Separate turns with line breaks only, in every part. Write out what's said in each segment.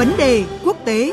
Vấn đề quốc tế.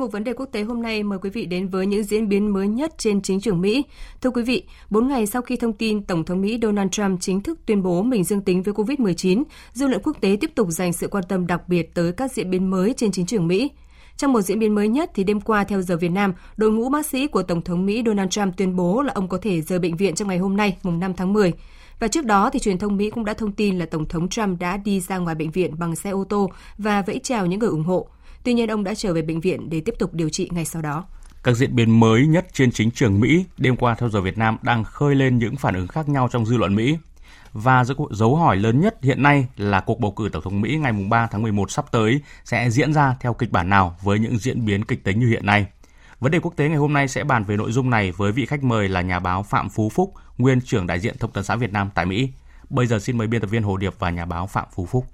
Mục vấn đề quốc tế hôm nay mời quý vị đến với những diễn biến mới nhất trên chính trường Mỹ. Thưa quý vị, 4 ngày sau khi thông tin Tổng thống Mỹ Donald Trump chính thức tuyên bố mình dương tính với COVID-19, dư luận quốc tế tiếp tục dành sự quan tâm đặc biệt tới các diễn biến mới trên chính trường Mỹ. Trong một diễn biến mới nhất thì đêm qua theo giờ Việt Nam, đội ngũ bác sĩ của Tổng thống Mỹ Donald Trump tuyên bố là ông có thể rời bệnh viện trong ngày hôm nay, mùng 5 tháng 10. Và trước đó thì truyền thông Mỹ cũng đã thông tin là Tổng thống Trump đã đi ra ngoài bệnh viện bằng xe ô tô và vẫy chào những người ủng hộ. Tuy nhiên ông đã trở về bệnh viện để tiếp tục điều trị ngay sau đó.
Các diễn biến mới nhất trên chính trường Mỹ đêm qua theo giờ Việt Nam đang khơi lên những phản ứng khác nhau trong dư luận Mỹ. Và dấu hỏi lớn nhất hiện nay là cuộc bầu cử Tổng thống Mỹ ngày 3 tháng 11 sắp tới sẽ diễn ra theo kịch bản nào với những diễn biến kịch tính như hiện nay. Vấn đề quốc tế ngày hôm nay sẽ bàn về nội dung này với vị khách mời là nhà báo Phạm Phú Phúc, nguyên trưởng đại diện Thông tấn xã Việt Nam tại Mỹ. Bây giờ xin mời biên tập viên Hồ Điệp và nhà báo Phạm Phú Phúc.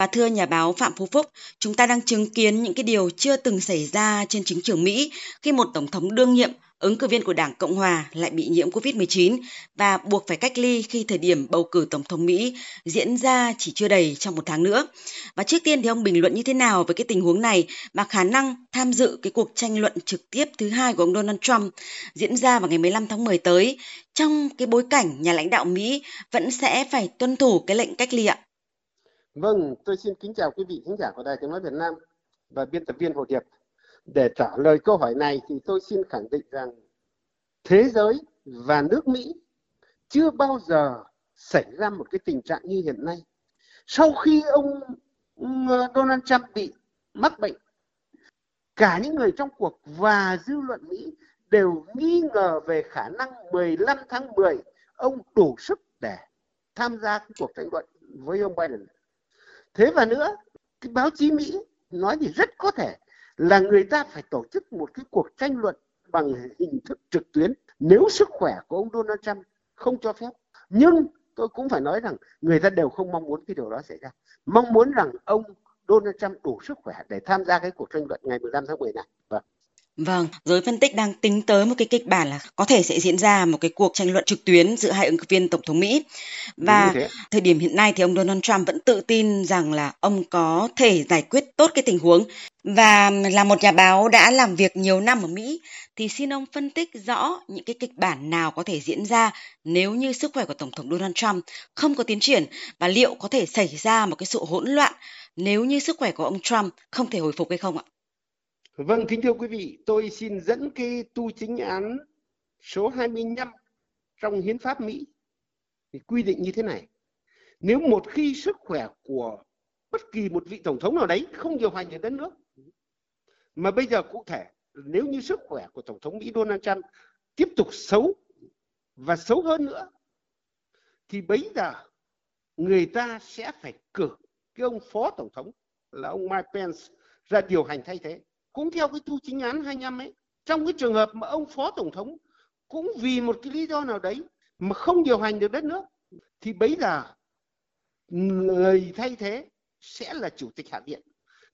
Và thưa nhà báo Phạm Phú Phúc, chúng ta đang chứng kiến những cái điều chưa từng xảy ra trên chính trường Mỹ khi một tổng thống đương nhiệm, ứng cử viên của Đảng Cộng hòa lại bị nhiễm COVID-19 và buộc phải cách ly khi thời điểm bầu cử tổng thống Mỹ diễn ra chỉ chưa đầy trong một tháng nữa. Và trước tiên thì ông bình luận như thế nào về cái tình huống này và khả năng tham dự cái cuộc tranh luận trực tiếp thứ hai của ông Donald Trump diễn ra vào ngày 15 tháng 10 tới trong cái bối cảnh nhà lãnh đạo Mỹ vẫn sẽ phải tuân thủ cái lệnh cách ly ạ?
Vâng, tôi xin kính chào quý vị khán giả của Đài Tiếng Nói Việt Nam và biên tập viên Hồ Điệp. Để trả lời câu hỏi này thì tôi xin khẳng định rằng thế giới và nước Mỹ chưa bao giờ xảy ra một cái tình trạng như hiện nay. Sau khi ông Donald Trump bị mắc bệnh, cả những người trong cuộc và dư luận Mỹ đều nghi ngờ về khả năng 15 tháng 10 ông đủ sức để tham gia cuộc tranh luận với ông Biden thế và nữa, cái báo chí mỹ nói thì rất có thể là người ta phải tổ chức một cái cuộc tranh luận bằng hình thức trực tuyến nếu sức khỏe của ông Donald Trump không cho phép. Nhưng tôi cũng phải nói rằng người ta đều không mong muốn cái điều đó xảy ra. Mong muốn rằng ông Donald Trump đủ sức khỏe để tham gia cái cuộc tranh luận ngày 15 tháng 10 này. Vâng.
Vâng, giới phân tích đang tính tới một cái kịch bản là có thể sẽ diễn ra một cái cuộc tranh luận trực tuyến giữa hai ứng cử viên tổng thống Mỹ. Và thời điểm hiện nay thì ông Donald Trump vẫn tự tin rằng là ông có thể giải quyết tốt cái tình huống. Và là một nhà báo đã làm việc nhiều năm ở Mỹ thì xin ông phân tích rõ những cái kịch bản nào có thể diễn ra nếu như sức khỏe của tổng thống Donald Trump không có tiến triển và liệu có thể xảy ra một cái sự hỗn loạn nếu như sức khỏe của ông Trump không thể hồi phục hay không ạ?
Vâng, kính thưa quý vị, tôi xin dẫn cái tu chính án số 25 trong hiến pháp Mỹ thì quy định như thế này. Nếu một khi sức khỏe của bất kỳ một vị tổng thống nào đấy không điều hành được đất nước mà bây giờ cụ thể nếu như sức khỏe của tổng thống Mỹ Donald Trump tiếp tục xấu và xấu hơn nữa thì bấy giờ người ta sẽ phải cử cái ông phó tổng thống là ông Mike Pence ra điều hành thay thế cũng theo cái tu chính án 25 ấy trong cái trường hợp mà ông phó tổng thống cũng vì một cái lý do nào đấy mà không điều hành được đất nước thì bấy giờ người thay thế sẽ là chủ tịch hạ viện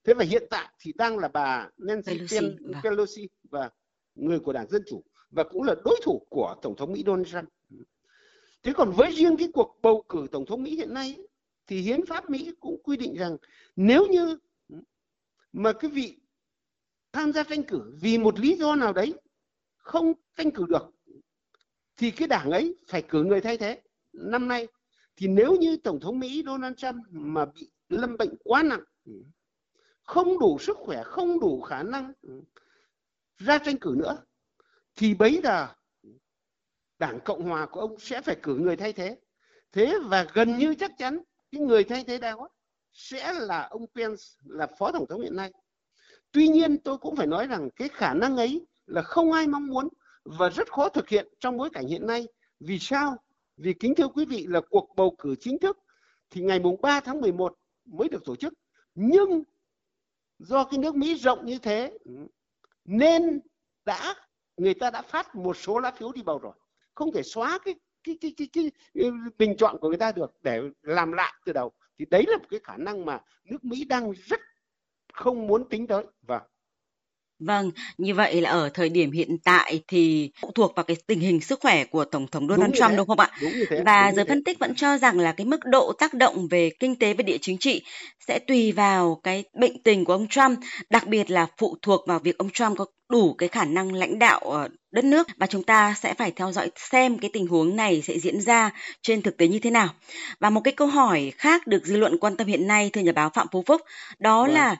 thế và hiện tại thì đang là bà Nancy Pelosi, vâng. Pelosi và người của đảng dân chủ và cũng là đối thủ của tổng thống Mỹ Donald Trump thế còn với riêng cái cuộc bầu cử tổng thống Mỹ hiện nay thì hiến pháp Mỹ cũng quy định rằng nếu như mà cái vị tham gia tranh cử vì một lý do nào đấy không tranh cử được, thì cái đảng ấy phải cử người thay thế. Năm nay thì nếu như tổng thống Mỹ Donald Trump mà bị lâm bệnh quá nặng, không đủ sức khỏe, không đủ khả năng ra tranh cử nữa, thì bấy giờ đảng cộng hòa của ông sẽ phải cử người thay thế. Thế và gần như chắc chắn cái người thay thế đó sẽ là ông Pence, là phó tổng thống hiện nay. Tuy nhiên tôi cũng phải nói rằng cái khả năng ấy là không ai mong muốn và rất khó thực hiện trong bối cảnh hiện nay. Vì sao? Vì kính thưa quý vị là cuộc bầu cử chính thức thì ngày mùng 3 tháng 11 mới được tổ chức. Nhưng do cái nước Mỹ rộng như thế nên đã người ta đã phát một số lá phiếu đi bầu rồi. Không thể xóa cái cái cái cái, cái, cái bình chọn của người ta được để làm lại từ đầu thì đấy là một cái khả năng mà nước Mỹ đang rất không muốn tính tới và vâng.
Vâng, như vậy là ở thời điểm hiện tại thì phụ thuộc vào cái tình hình sức khỏe của Tổng thống Donald đúng Trump thế. đúng không ạ?
Đúng thế.
Và giới phân tích vẫn cho rằng là cái mức độ tác động về kinh tế và địa chính trị sẽ tùy vào cái bệnh tình của ông Trump, đặc biệt là phụ thuộc vào việc ông Trump có đủ cái khả năng lãnh đạo đất nước và chúng ta sẽ phải theo dõi xem cái tình huống này sẽ diễn ra trên thực tế như thế nào. Và một cái câu hỏi khác được dư luận quan tâm hiện nay thưa nhà báo Phạm Phú Phúc, đó vâng. là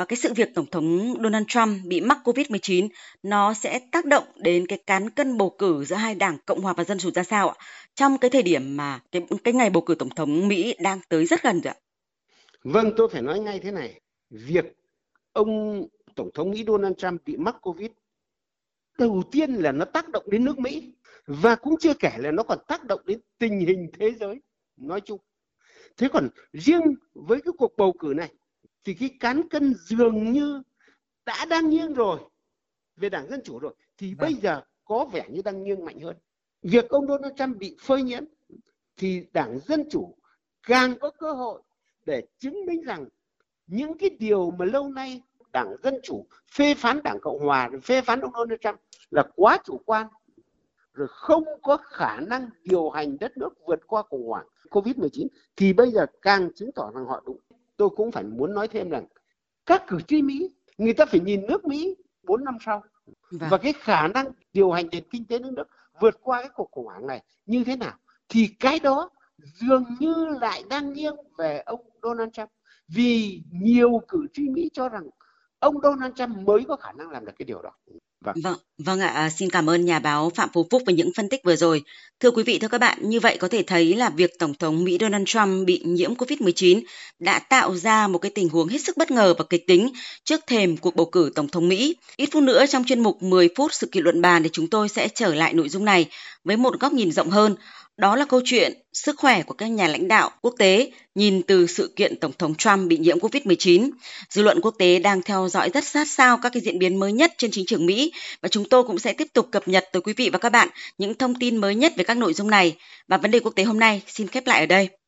uh, cái sự việc tổng thống Donald Trump bị mắc Covid-19 nó sẽ tác động đến cái cán cân bầu cử giữa hai đảng Cộng hòa và Dân chủ ra sao ạ? Trong cái thời điểm mà cái cái ngày bầu cử tổng thống Mỹ đang tới rất gần rồi ạ.
Vâng, tôi phải nói ngay thế này, việc ông tổng thống Mỹ Donald Trump bị mắc Covid đầu tiên là nó tác động đến nước Mỹ và cũng chưa kể là nó còn tác động đến tình hình thế giới nói chung. Thế còn riêng với cái cuộc bầu cử này thì cái cán cân dường như đã đang nghiêng rồi về đảng Dân Chủ rồi thì vâng. bây giờ có vẻ như đang nghiêng mạnh hơn. Việc ông Donald Trump bị phơi nhiễm thì đảng Dân Chủ càng có cơ hội để chứng minh rằng những cái điều mà lâu nay đảng Dân Chủ phê phán đảng Cộng Hòa, phê phán ông Donald Trump là quá chủ quan, rồi không có khả năng điều hành đất nước vượt qua khủng hoảng Covid-19 thì bây giờ càng chứng tỏ rằng họ đúng. Tôi cũng phải muốn nói thêm rằng các cử tri Mỹ, người ta phải nhìn nước Mỹ 4 năm sau vâng. và cái khả năng điều hành nền kinh tế nước nước vượt qua cái cuộc khủng hoảng này như thế nào thì cái đó dường như lại đang nghiêng về ông Donald Trump vì nhiều cử tri Mỹ cho rằng ông Donald Trump mới có khả năng làm được cái điều đó.
Vâng. Vâng, vâng ạ, à, xin cảm ơn nhà báo Phạm Phú Phúc với những phân tích vừa rồi. Thưa quý vị, thưa các bạn, như vậy có thể thấy là việc Tổng thống Mỹ Donald Trump bị nhiễm COVID-19 đã tạo ra một cái tình huống hết sức bất ngờ và kịch tính trước thềm cuộc bầu cử Tổng thống Mỹ. Ít phút nữa trong chuyên mục 10 phút sự kiện luận bàn thì chúng tôi sẽ trở lại nội dung này với một góc nhìn rộng hơn đó là câu chuyện sức khỏe của các nhà lãnh đạo quốc tế nhìn từ sự kiện Tổng thống Trump bị nhiễm COVID-19. Dư luận quốc tế đang theo dõi rất sát sao các cái diễn biến mới nhất trên chính trường Mỹ và chúng tôi cũng sẽ tiếp tục cập nhật tới quý vị và các bạn những thông tin mới nhất về các nội dung này. Và vấn đề quốc tế hôm nay xin khép lại ở đây.